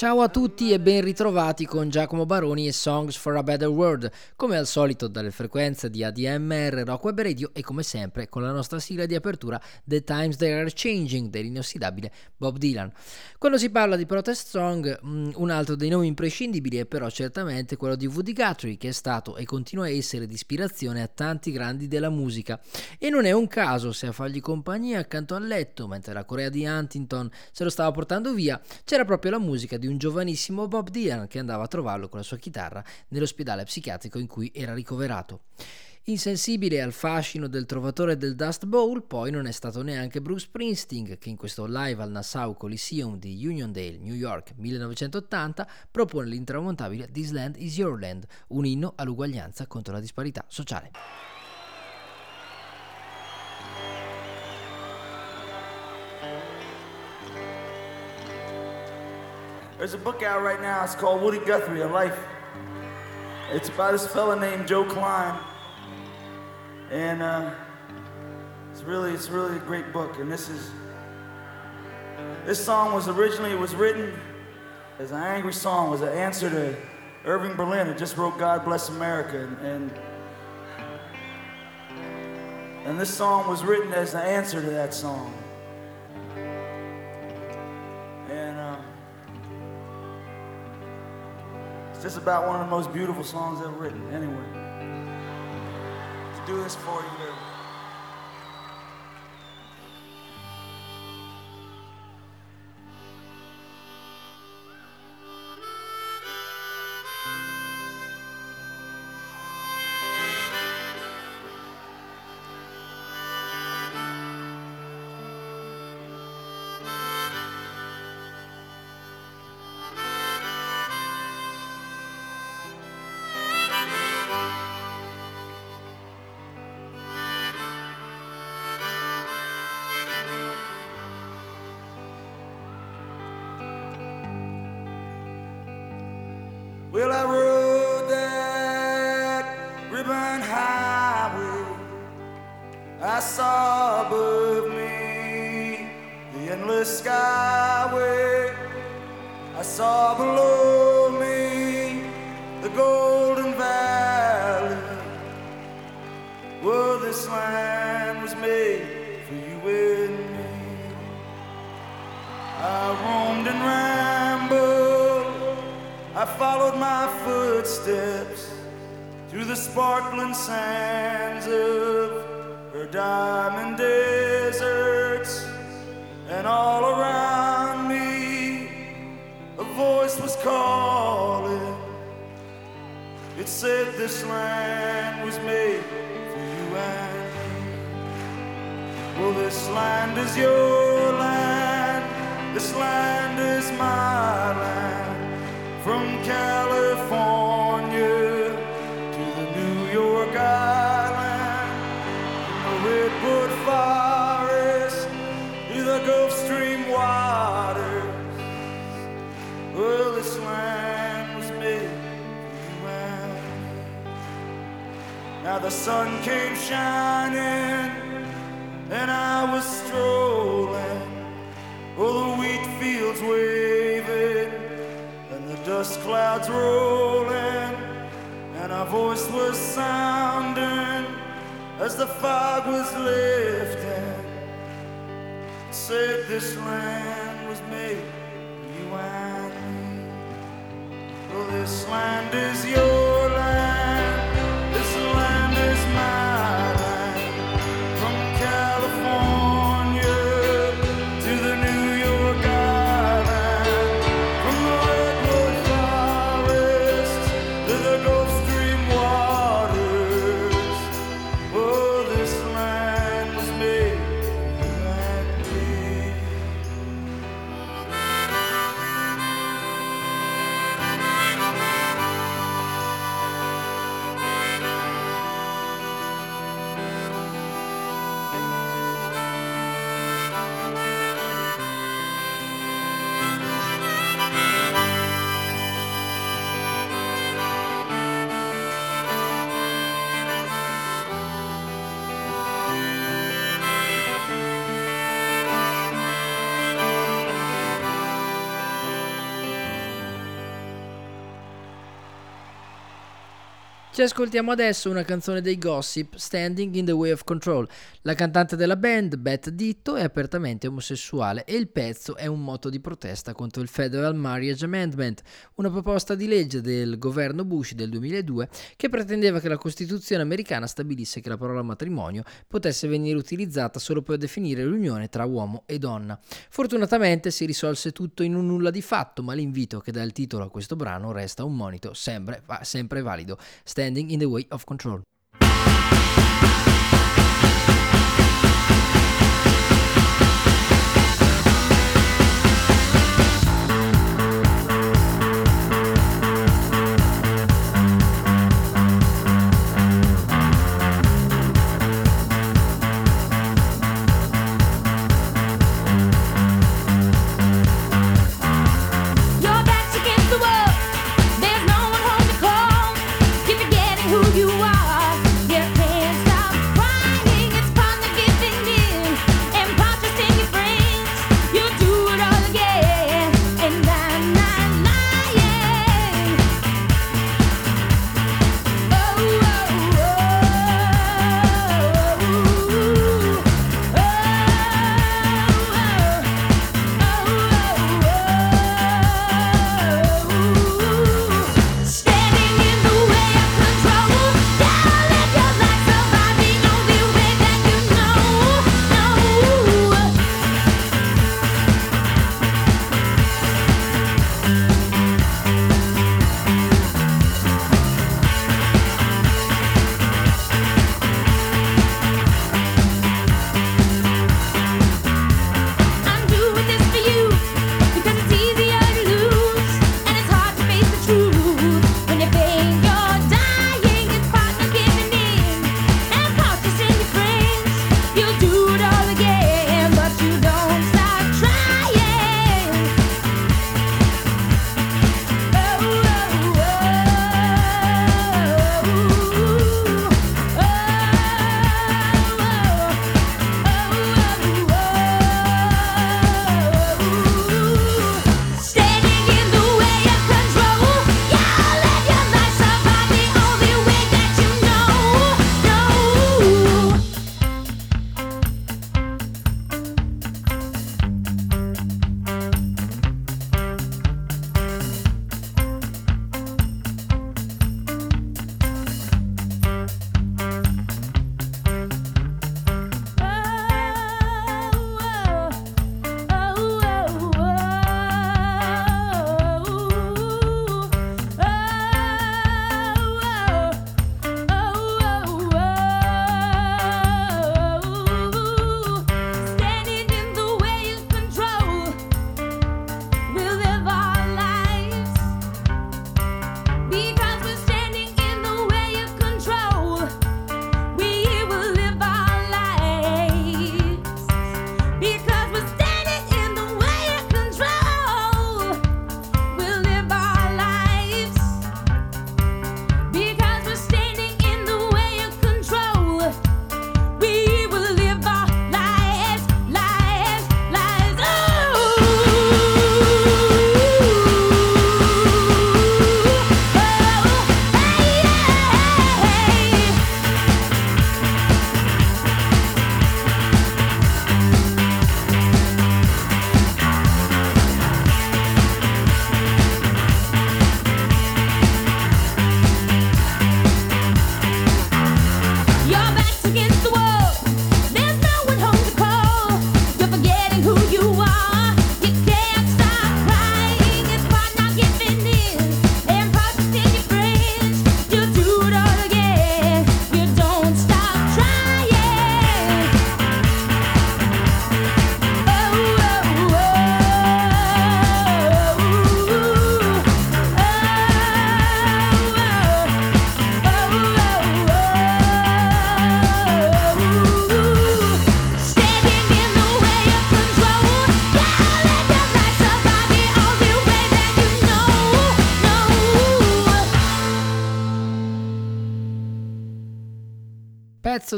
Ciao a tutti e ben ritrovati con Giacomo Baroni e Songs for a Better World, come al solito dalle frequenze di ADMR Rock Web Radio e come sempre con la nostra sigla di apertura The Times They Are Changing dell'inossidabile Bob Dylan. Quando si parla di protest song, mm, un altro dei nomi imprescindibili è però certamente quello di Woody Guthrie, che è stato e continua a essere di ispirazione a tanti grandi della musica. E non è un caso se a fargli compagnia accanto al letto, mentre la Corea di Huntington se lo stava portando via, c'era proprio la musica di un giovanissimo Bob Dylan che andava a trovarlo con la sua chitarra nell'ospedale psichiatrico in cui era ricoverato. Insensibile al fascino del trovatore del Dust Bowl, poi non è stato neanche Bruce Springsteen che in questo live al Nassau Coliseum di Uniondale, New York 1980, propone l'intramontabile This Land is Your Land, un inno all'uguaglianza contro la disparità sociale. There's a book out right now. It's called Woody Guthrie, A Life. It's about this fella named Joe Klein, and uh, it's really, it's really a great book. And this is, this song was originally was written as an angry song. It was an answer to Irving Berlin. It just wrote "God Bless America," and, and and this song was written as an answer to that song. It's just about one of the most beautiful songs ever written. Anyway, to do this for you. Well, I rode the sun came shining and I was strolling. Oh, the wheat fields waving and the dust clouds rolling, and our voice was sounding as the fog was lifting. Said this land was made for you and me. Well, this land is your Ci ascoltiamo adesso una canzone dei Gossip, Standing in the Way of Control. La cantante della band, Beth Ditto, è apertamente omosessuale e il pezzo è un moto di protesta contro il Federal Marriage Amendment, una proposta di legge del governo Bush del 2002 che pretendeva che la Costituzione americana stabilisse che la parola matrimonio potesse venire utilizzata solo per definire l'unione tra uomo e donna. Fortunatamente si risolse tutto in un nulla di fatto, ma l'invito che dà il titolo a questo brano resta un monito sempre, sempre valido. Standing in the Way of Control.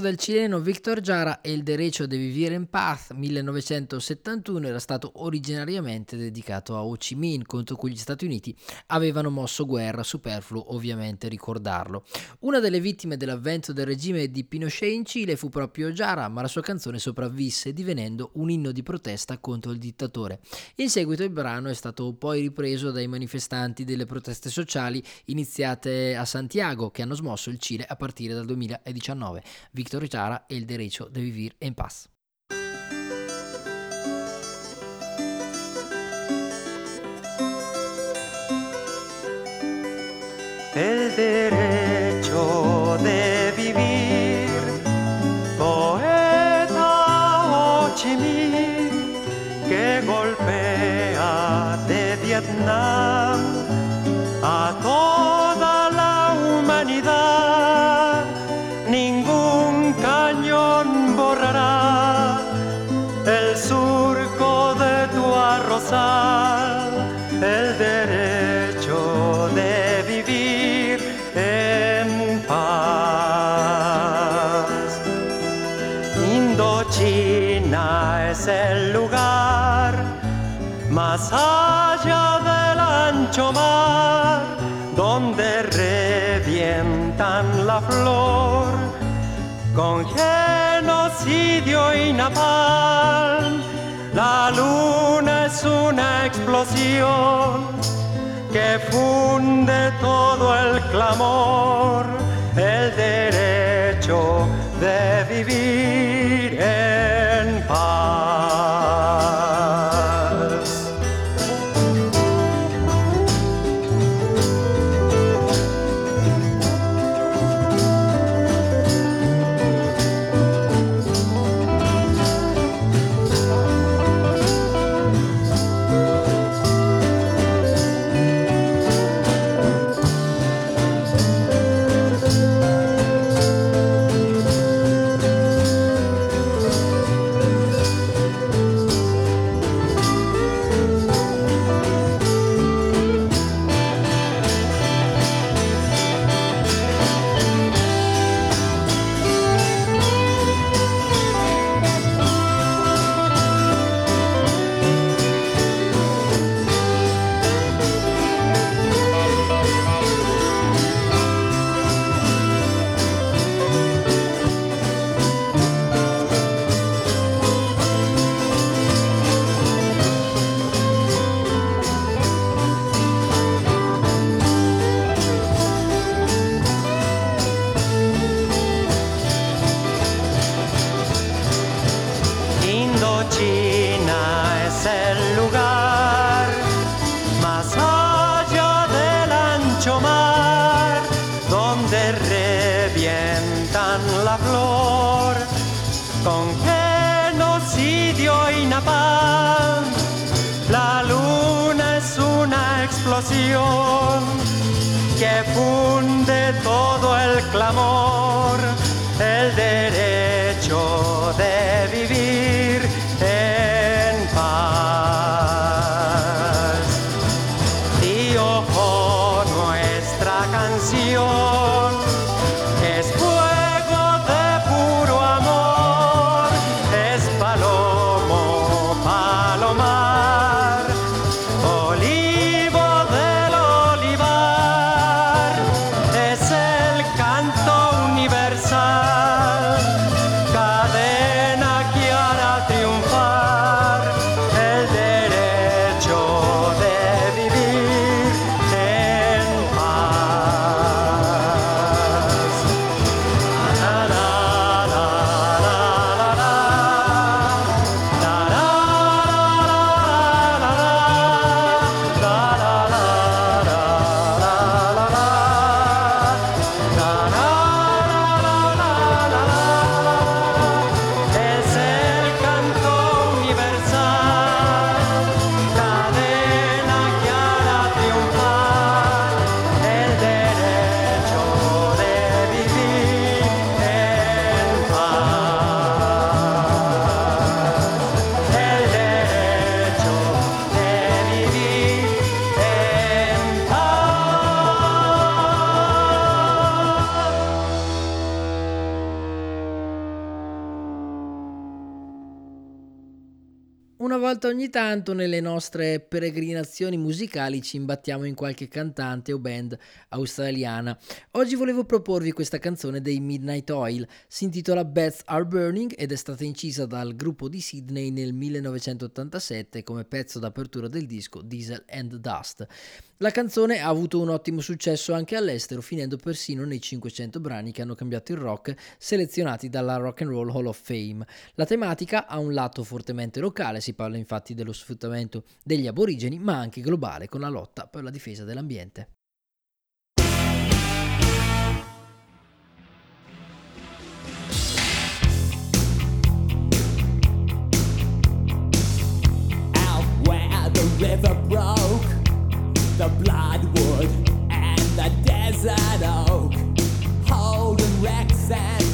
Del cileno Victor Jara, El derecho de vivir en paz 1971 era stato originariamente dedicato a Ho Chi Minh contro cui gli Stati Uniti avevano mosso guerra, superfluo ovviamente ricordarlo. Una delle vittime dell'avvento del regime di Pinochet in Cile fu proprio Jara, ma la sua canzone sopravvisse divenendo un inno di protesta contro il dittatore. In seguito il brano è stato poi ripreso dai manifestanti delle proteste sociali iniziate a Santiago che hanno smosso il Cile a partire dal 2019. Víctor Jara, El derecho de vivir en paz. El derecho es una explosión que funde todo el clamor, el derecho de vivir tanto nelle nostre peregrinazioni musicali ci imbattiamo in qualche cantante o band australiana. Oggi volevo proporvi questa canzone dei Midnight Oil, si intitola Bats Are Burning ed è stata incisa dal gruppo di Sydney nel 1987 come pezzo d'apertura del disco Diesel and Dust. La canzone ha avuto un ottimo successo anche all'estero, finendo persino nei 500 brani che hanno cambiato il rock selezionati dalla Rock and Roll Hall of Fame. La tematica ha un lato fortemente locale, si parla infatti dello sfruttamento degli aborigeni, ma anche globale con la lotta per la difesa dell'ambiente. River broke the bloodwood and the desert oak, holding wrecks and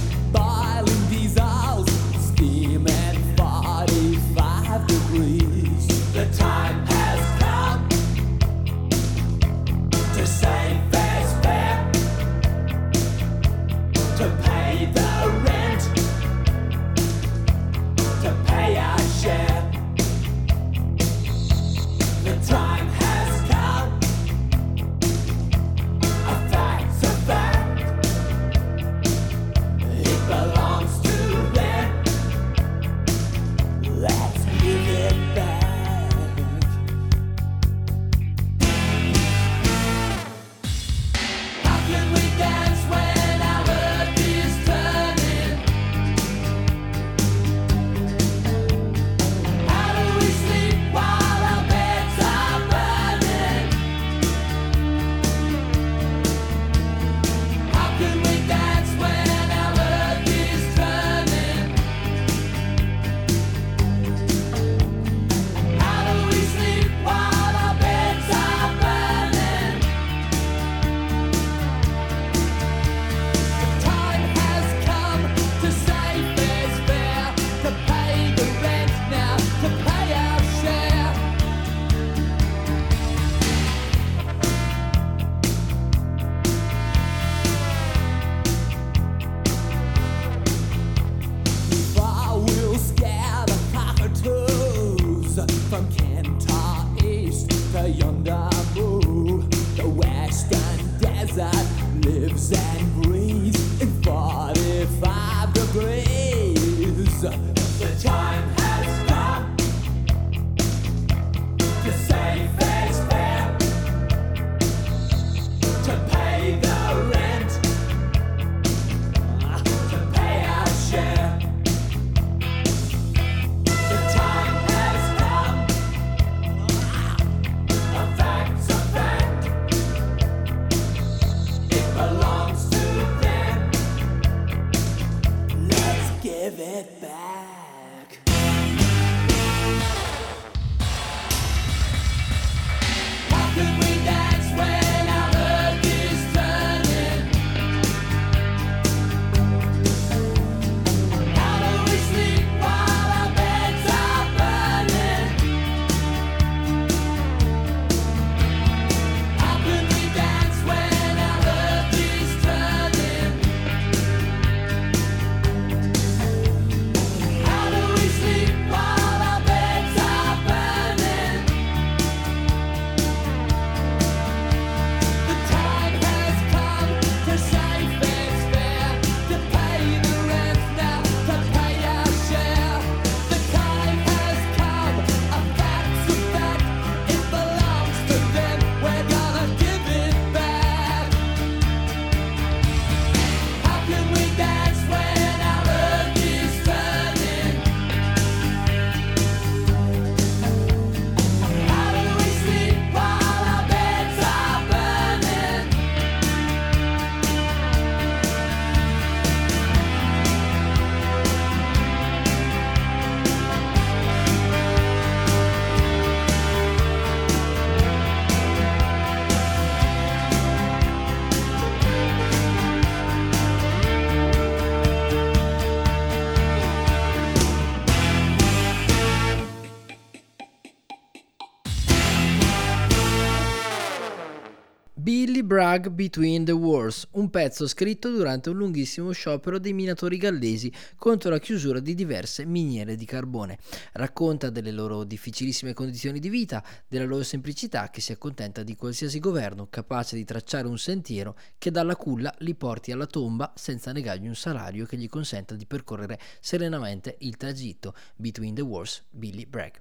Bragg Between the Wars, un pezzo scritto durante un lunghissimo sciopero dei minatori gallesi contro la chiusura di diverse miniere di carbone. Racconta delle loro difficilissime condizioni di vita, della loro semplicità che si accontenta di qualsiasi governo capace di tracciare un sentiero che dalla culla li porti alla tomba senza negargli un salario che gli consenta di percorrere serenamente il tragitto. Between the Wars, Billy Bragg.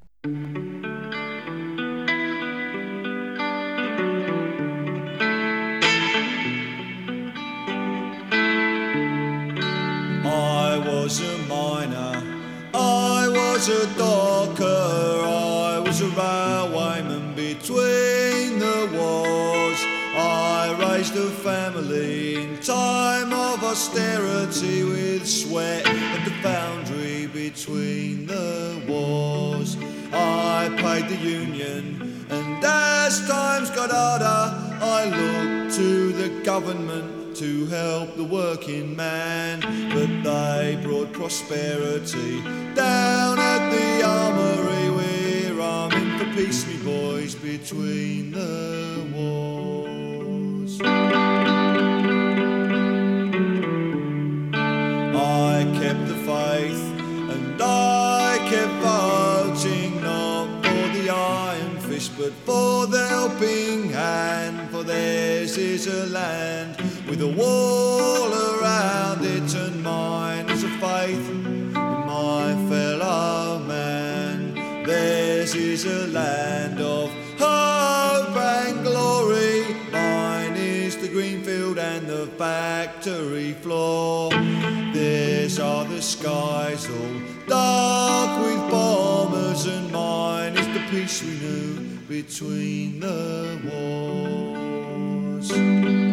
Was a miner, I was a docker, I was a railwayman between the wars. I raised a family in time of austerity with sweat at the foundry between the wars. I paid the union, and as times got harder, I looked to the government to help the working man, but they brought prosperity down at the armory. We're arming for peace, me boys, between the wars. I kept the faith and I kept voting not for the iron fist but for the helping hand for theirs is a land with a wall around it and mine is a faith in my fellow man. Theirs is a land of hope and glory. Mine is the green field and the factory floor. Theirs are the skies all dark with bombers, and mine is the peace we knew between the wars.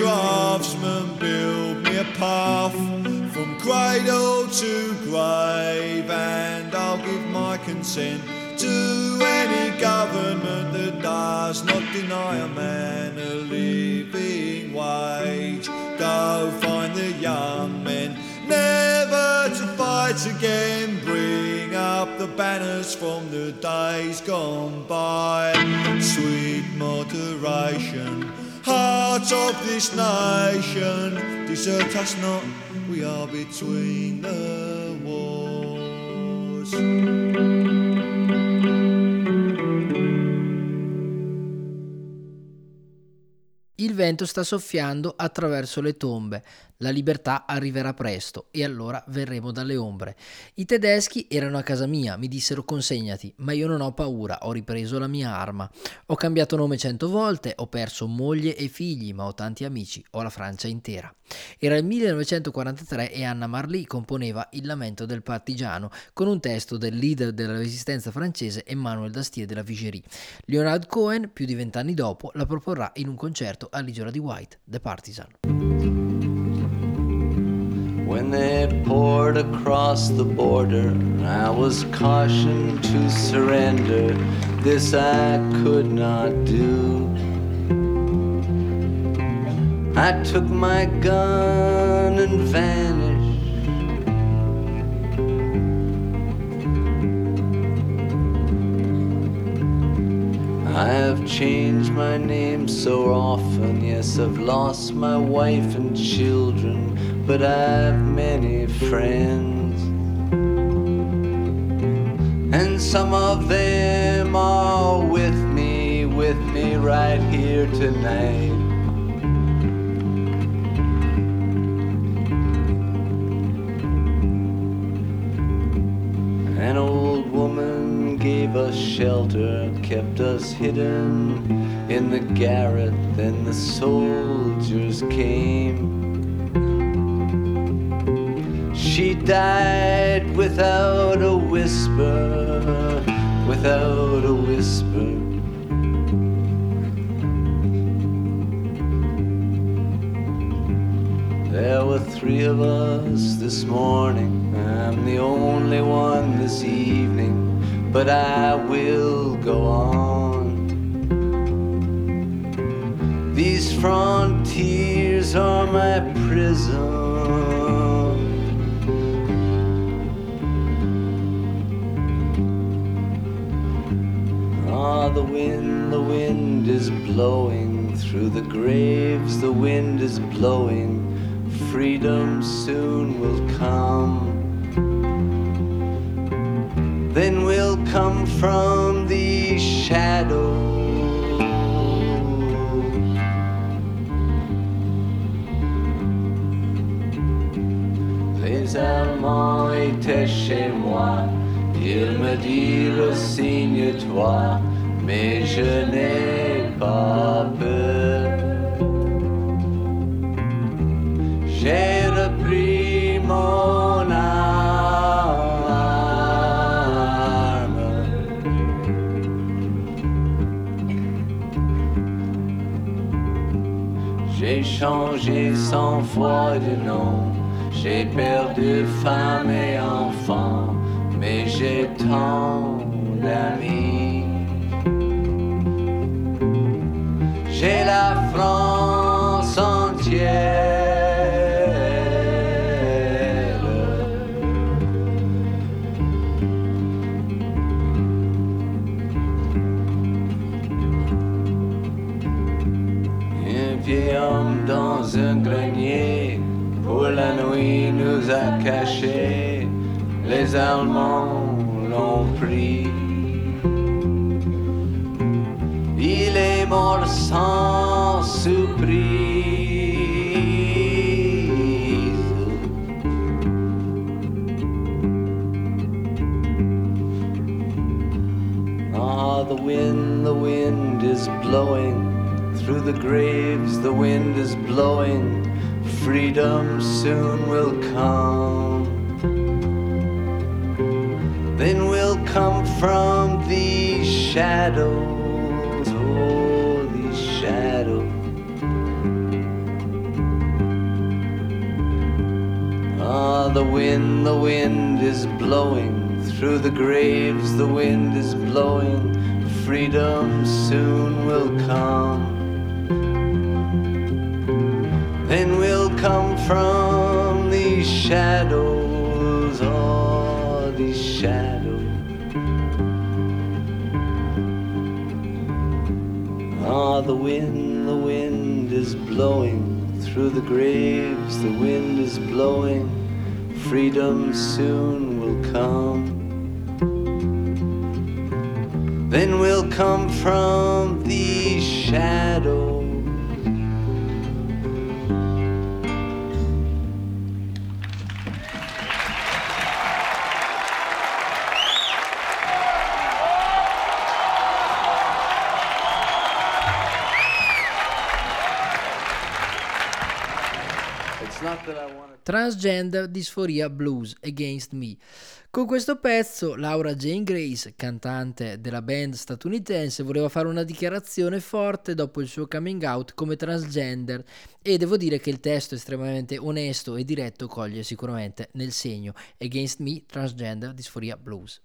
Draftsman, build me a path from cradle to grave, and I'll give my consent to any government that does not deny a man a living wage. Go find the young men, never to fight again. Bring up the banners from the days gone by. Sweet moderation, heart of this nation, desert us not, we are between the wars. Il vento sta soffiando attraverso le tombe. La libertà arriverà presto e allora verremo dalle ombre. I tedeschi erano a casa mia, mi dissero consegnati, ma io non ho paura, ho ripreso la mia arma. Ho cambiato nome cento volte, ho perso moglie e figli, ma ho tanti amici, ho la Francia intera. Era il 1943 e Anna Marly componeva Il lamento del partigiano con un testo del leader della resistenza francese Emmanuel Dastier de la Vigerie. Leonard Cohen, più di vent'anni dopo, la proporrà in un concerto all'isola di White, The Partisan. When they poured across the border, I was cautioned to surrender. This I could not do. I took my gun and vanished. I have changed my name so often. Yes, I've lost my wife and children, but I've many friends. And some of them are with me, with me right here tonight. An old woman gave us shelter, kept us hidden in the garret. Then the soldiers came. She died without a whisper, without a whisper. There were three of us this morning. I'm the only one this evening, but I will go on. These frontiers are my prison. Ah, the wind, the wind is blowing through the graves, the wind is blowing. Freedom soon will come. Then we'll come from the shadows. Les Allemands étaient chez moi. Ils me dirent signe-toi, mais je n'ai pas peur. J'ai repris mon changé cent fois de nom. J'ai perdu femme et enfant, mais j'ai tant d'amis. J'ai la France Les Allemands l'ont pris. Il est mort sans surprise. Ah, the wind, the wind is blowing through the graves, the wind is blowing. Freedom soon will come. From these shadows, oh, these shadows. Ah, the wind, the wind is blowing through the graves, the wind is blowing. Freedom soon will come. Then we'll come from these shadows, The wind, the wind is blowing through the graves, the wind is blowing. Freedom soon will come. Then we'll come from these shadows. Transgender Disforia Blues Against Me. Con questo pezzo Laura Jane Grace, cantante della band statunitense, voleva fare una dichiarazione forte dopo il suo coming out come transgender e devo dire che il testo estremamente onesto e diretto coglie sicuramente nel segno Against Me Transgender Disforia Blues.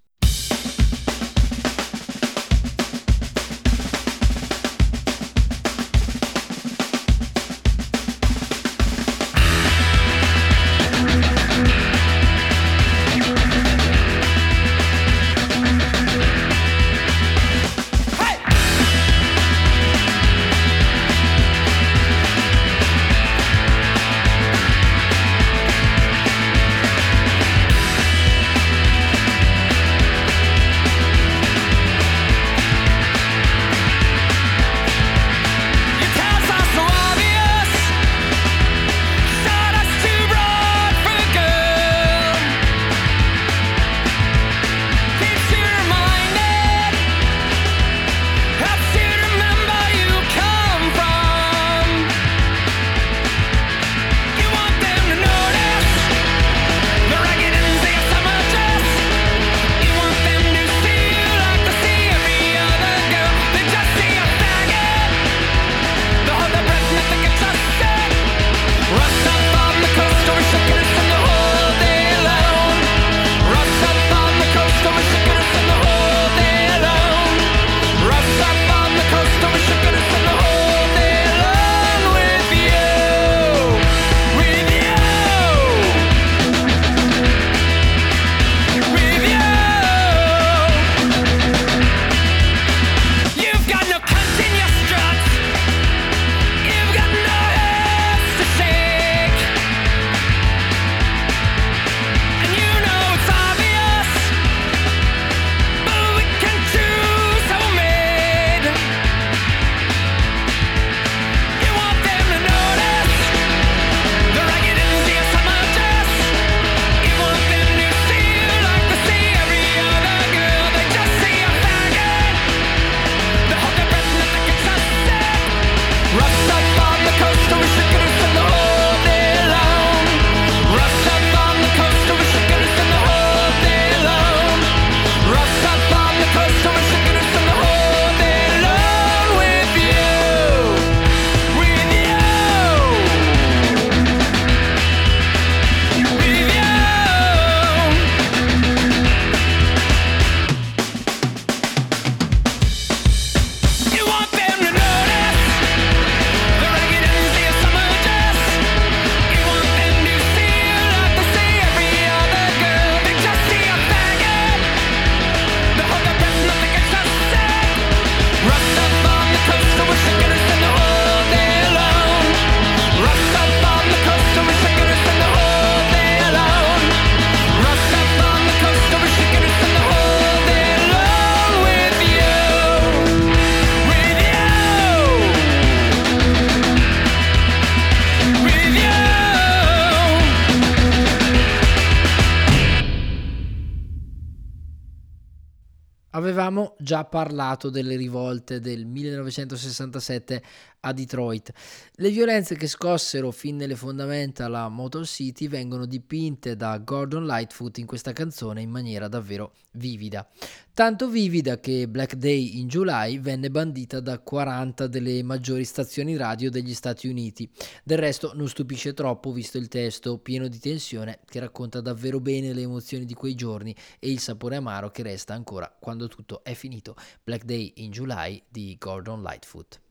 Già parlato delle rivolte del 1967 a Detroit. Le violenze che scossero fin nelle fondamenta la Motor City vengono dipinte da Gordon Lightfoot in questa canzone in maniera davvero vivida. Tanto vivida che Black Day in July venne bandita da 40 delle maggiori stazioni radio degli Stati Uniti. Del resto non stupisce troppo visto il testo pieno di tensione che racconta davvero bene le emozioni di quei giorni e il sapore amaro che resta ancora quando tutto è finito. Black Day in July di Gordon Lightfoot.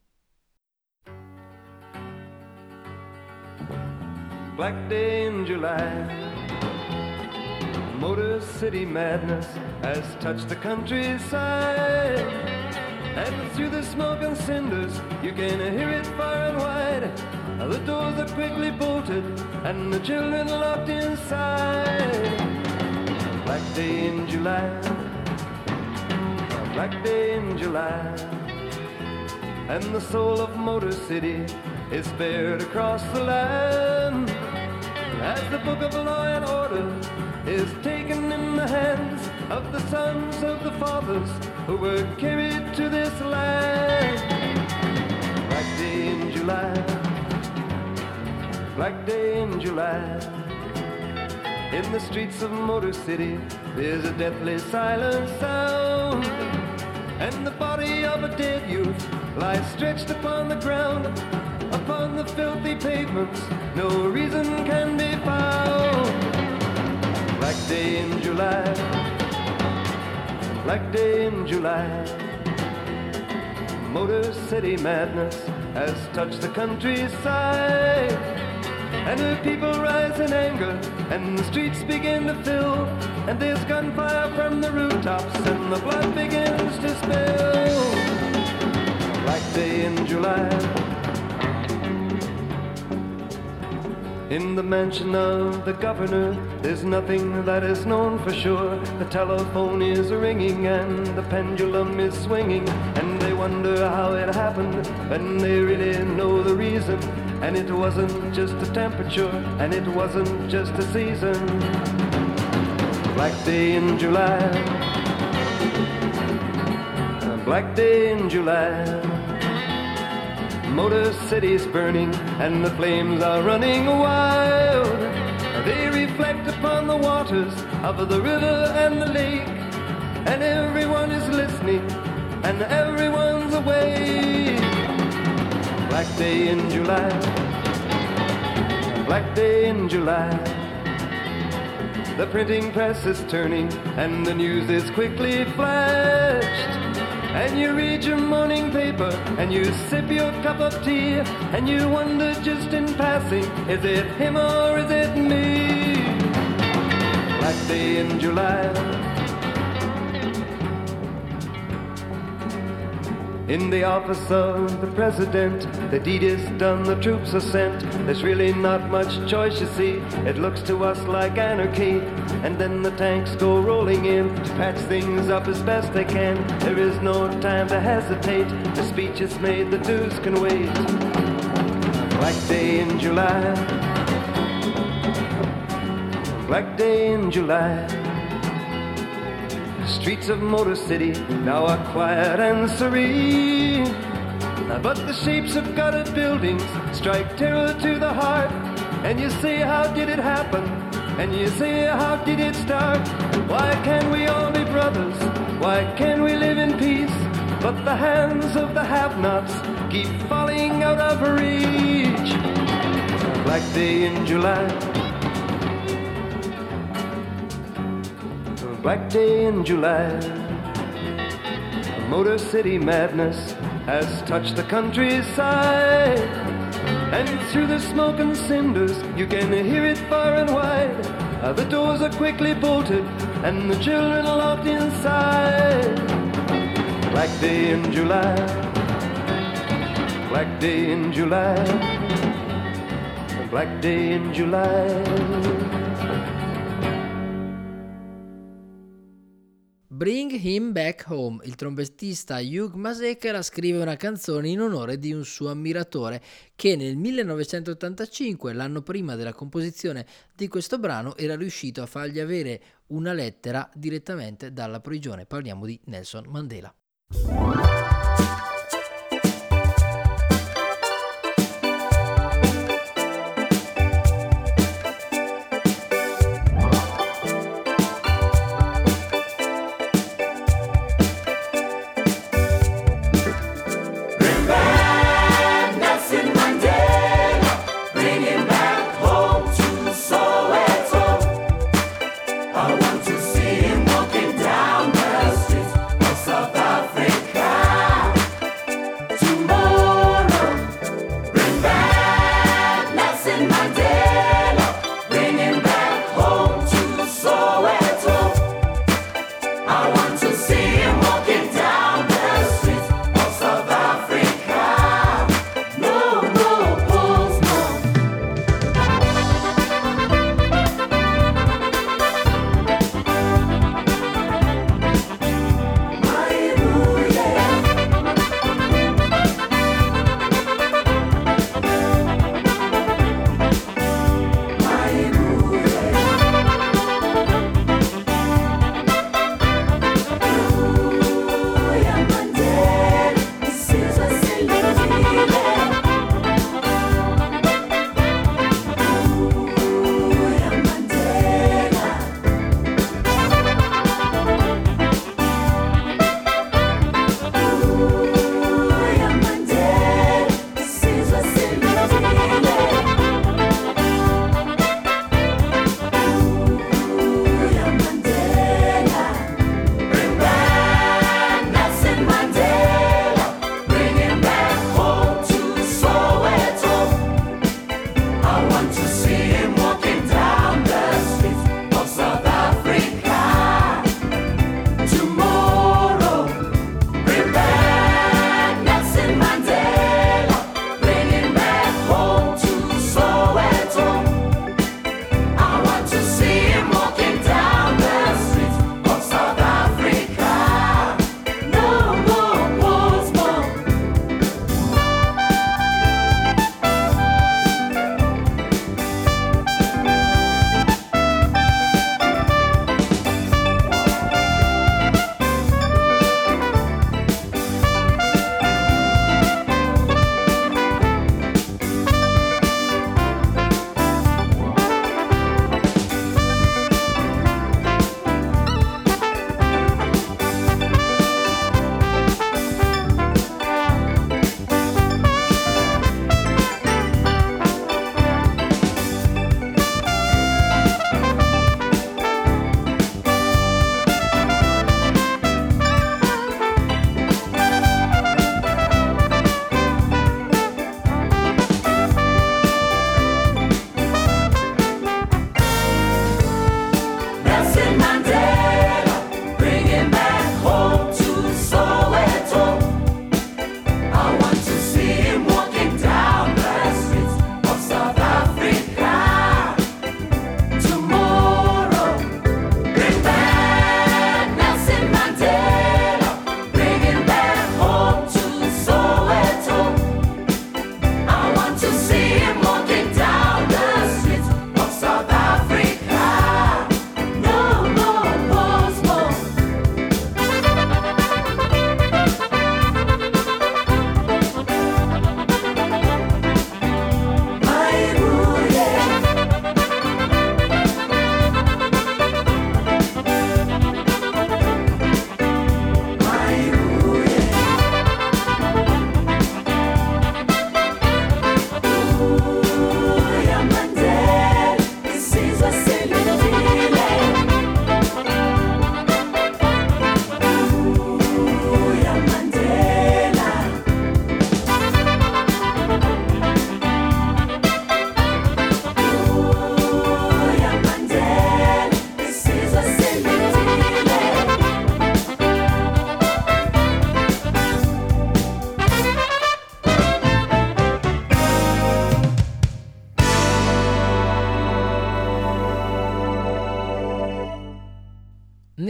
Black day in July. Motor City madness has touched the countryside. And through the smoke and cinders, you can hear it far and wide. The doors are quickly bolted, and the children locked inside. Black day in July. Black day in July. And the soul of Motor City is bared across the land as the book of law and order is taken in the hands of the sons of the fathers who were carried to this land. Black day in July, black day in July. In the streets of Motor City, there's a deathly silent sound. And the body of a dead youth lies stretched upon the ground. Upon the filthy pavements, no reason can be found. Black day in July, black day in July. Motor City madness has touched the countryside. And the people rise in anger, and the streets begin to fill. And there's gunfire from the rooftops, and the blood begins to spill. Black day in July. In the mansion of the governor, there's nothing that is known for sure. The telephone is ringing and the pendulum is swinging, and they wonder how it happened, and they really know the reason. And it wasn't just a temperature, and it wasn't just a season. Black day in July. Black day in July. Motor City's burning and the flames are running wild. They reflect upon the waters of the river and the lake, and everyone is listening and everyone's awake. Black day in July, black day in July. The printing press is turning and the news is quickly flashed. And you read your morning paper and you sip your cup of tea and you wonder just in passing, is it him or is it me? Black day in July. In the office of the president, the deed is done, the troops are sent. There's really not much choice, you see. It looks to us like anarchy. And then the tanks go rolling in to patch things up as best they can. There is no time to hesitate. The speech is made, the news can wait. Black day in July. Black day in July. Streets of Motor City now are quiet and serene. But the shapes of gutted buildings strike terror to the heart. And you say, How did it happen? And you say, How did it start? Why can't we all be brothers? Why can't we live in peace? But the hands of the have nots keep falling out of reach. Black day in July. Black day in July. Motor City madness has touched the countryside. And through the smoke and cinders, you can hear it far and wide. Uh, The doors are quickly bolted, and the children locked inside. Black day in July. Black day in July. Black day in July. Bring Him Back Home. Il trombettista Hugh Masekela scrive una canzone in onore di un suo ammiratore che nel 1985, l'anno prima della composizione di questo brano, era riuscito a fargli avere una lettera direttamente dalla prigione. Parliamo di Nelson Mandela.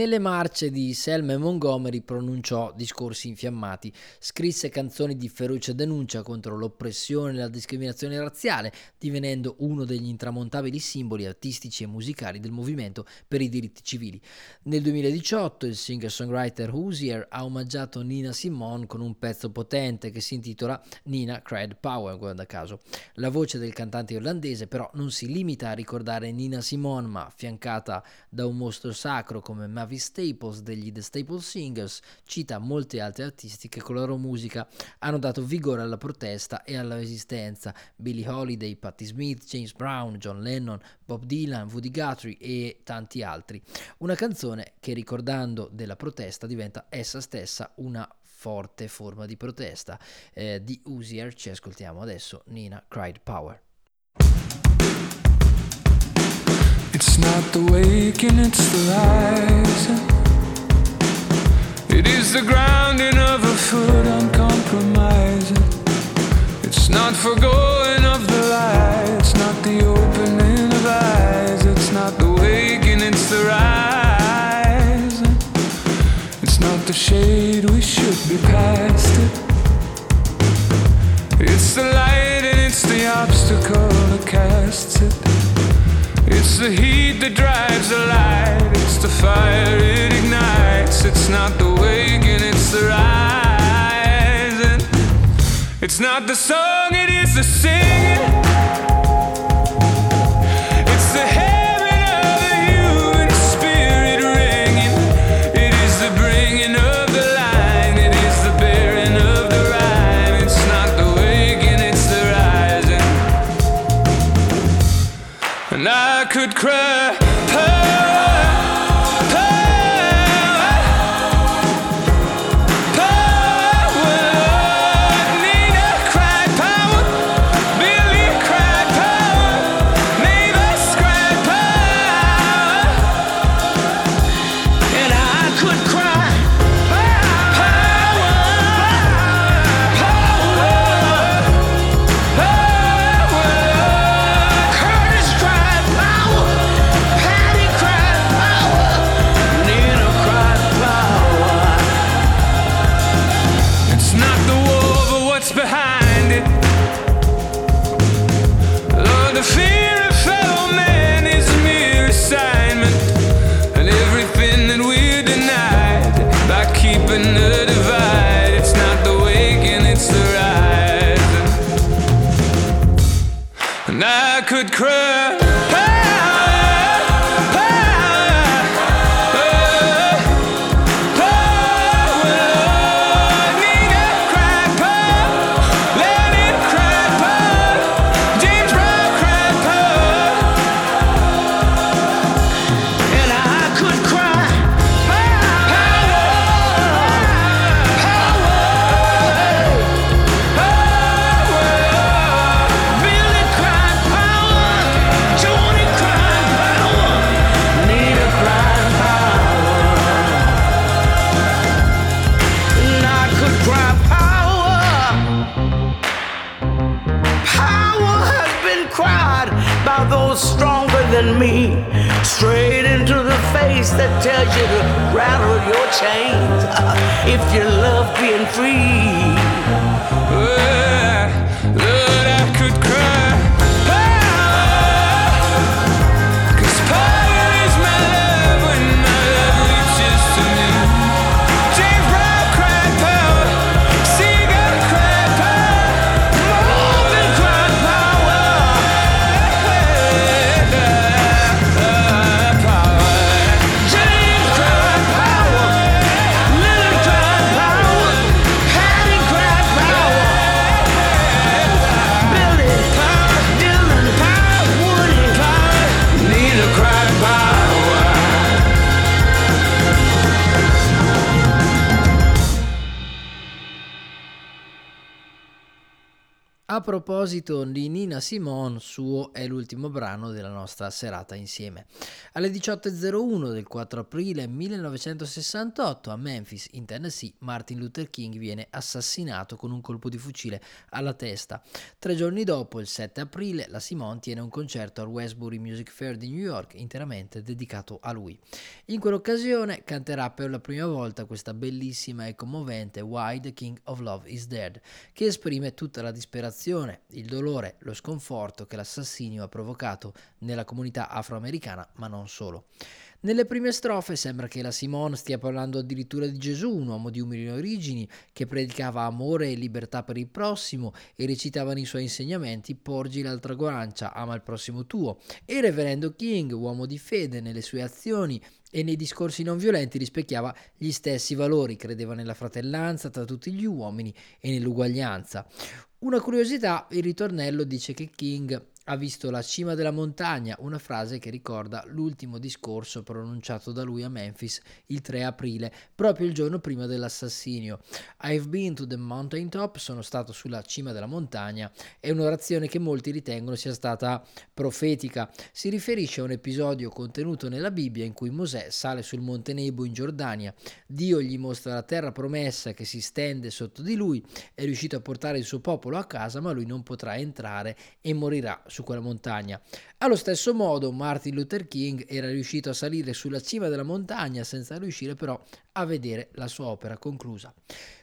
Nelle marce di Selma e Montgomery pronunciò discorsi infiammati, scrisse canzoni di feroce denuncia contro l'oppressione e la discriminazione razziale, divenendo uno degli intramontabili simboli artistici e musicali del movimento per i diritti civili. Nel 2018 il singer-songwriter Hoosier ha omaggiato Nina Simone con un pezzo potente che si intitola Nina Cried Power, guarda caso. La voce del cantante irlandese però non si limita a ricordare Nina Simone, ma affiancata da un mostro sacro come Mavis Staples degli The Staples Singers, cita molti altri artisti che con la loro musica hanno dato vigore alla protesta e alla resistenza. Billie Holiday, Patti Smith, James Brown, John Lennon, Bob Dylan, Woody Guthrie e tanti altri. Una canzone che ricordando della protesta diventa essa stessa una forte forma di protesta. Eh, di Uzier ci ascoltiamo adesso Nina Cried Power. It's not the waking, it's the rising. It is the grounding of a foot uncompromising. It's not forgoing of the light, it's not the opening of eyes, it's not the waking, it's the rising. It's not the shade, we should be past it. It's the light and it's the obstacle that casts it. It's the heat that drives the light. It's the fire it ignites. It's not the waking, it's the rising. It's not the song, it is the singing. And I could cry. Stronger than me. Straight into the face that tells you to rattle your chains if you love being free. Proposito di Nina Simone, suo è l'ultimo brano della nostra serata insieme. Alle 18.01 del 4 aprile 1968 a Memphis, in Tennessee, Martin Luther King viene assassinato con un colpo di fucile alla testa. Tre giorni dopo, il 7 aprile, la Simone tiene un concerto al Westbury Music Fair di New York interamente dedicato a lui. In quell'occasione canterà per la prima volta questa bellissima e commovente Why the King of Love is Dead, che esprime tutta la disperazione il dolore, lo sconforto che l'assassinio ha provocato nella comunità afroamericana, ma non solo. Nelle prime strofe sembra che la Simone stia parlando addirittura di Gesù, un uomo di umili origini, che predicava amore e libertà per il prossimo e recitava nei suoi insegnamenti porgi l'altra guancia, ama il prossimo tuo. E il reverendo King, uomo di fede nelle sue azioni e nei discorsi non violenti rispecchiava gli stessi valori, credeva nella fratellanza tra tutti gli uomini e nell'uguaglianza. Una curiosità, il ritornello dice che King ha visto la cima della montagna, una frase che ricorda l'ultimo discorso pronunciato da lui a Memphis il 3 aprile, proprio il giorno prima dell'assassinio. I've been to the mountain top, sono stato sulla cima della montagna, è un'orazione che molti ritengono sia stata profetica. Si riferisce a un episodio contenuto nella Bibbia in cui Mosè sale sul monte Nebo in Giordania, Dio gli mostra la terra promessa che si stende sotto di lui, è riuscito a portare il suo popolo a casa, ma lui non potrà entrare e morirà su quella montagna. Allo stesso modo Martin Luther King era riuscito a salire sulla cima della montagna senza riuscire però a vedere la sua opera conclusa.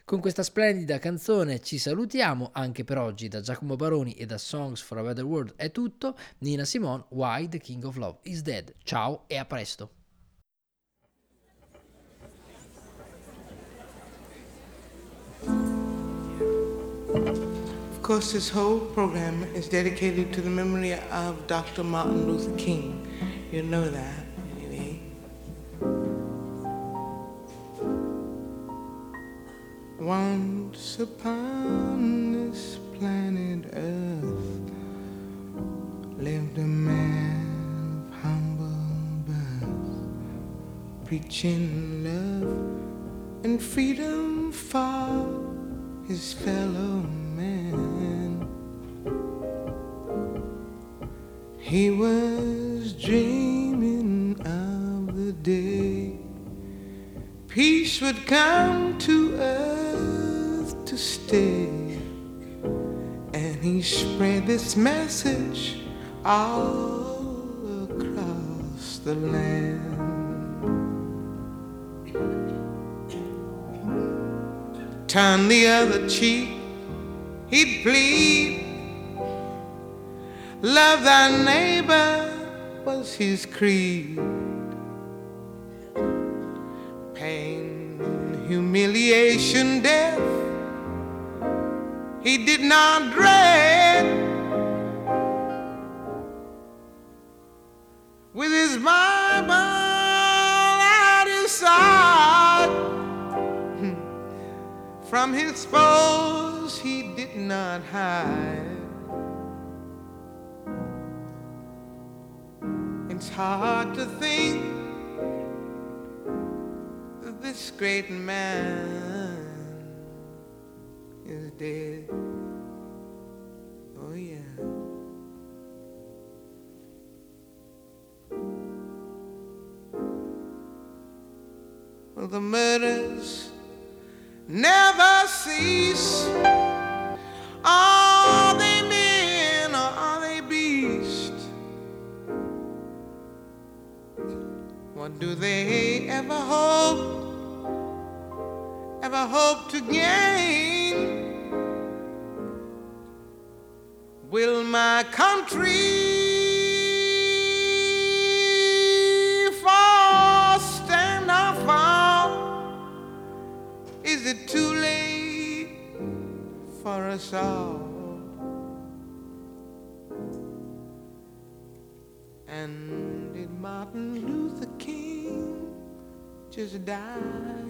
Con questa splendida canzone ci salutiamo anche per oggi da Giacomo Baroni e da Songs for a Better World è tutto. Nina Simone, Why the King of Love is Dead. Ciao e a presto. Of course, this whole program is dedicated to the memory of Dr. Martin Luther King. You know that, anyway. Once upon this planet Earth lived a man of humble birth, preaching love and freedom for his fellow He was dreaming of the day peace would come to earth to stay. And he spread this message all across the land. Turn the other cheek, he'd plead. Love thy neighbor was his creed. Pain, humiliation, death, he did not dread. With his Bible at his side, from his foes he did not hide. Hard to think that this great man is dead. Oh, yeah. Well, the murders never cease. Do they ever hope, ever hope to gain? Will my country fall, stand or fall? Is it too late for us all? Just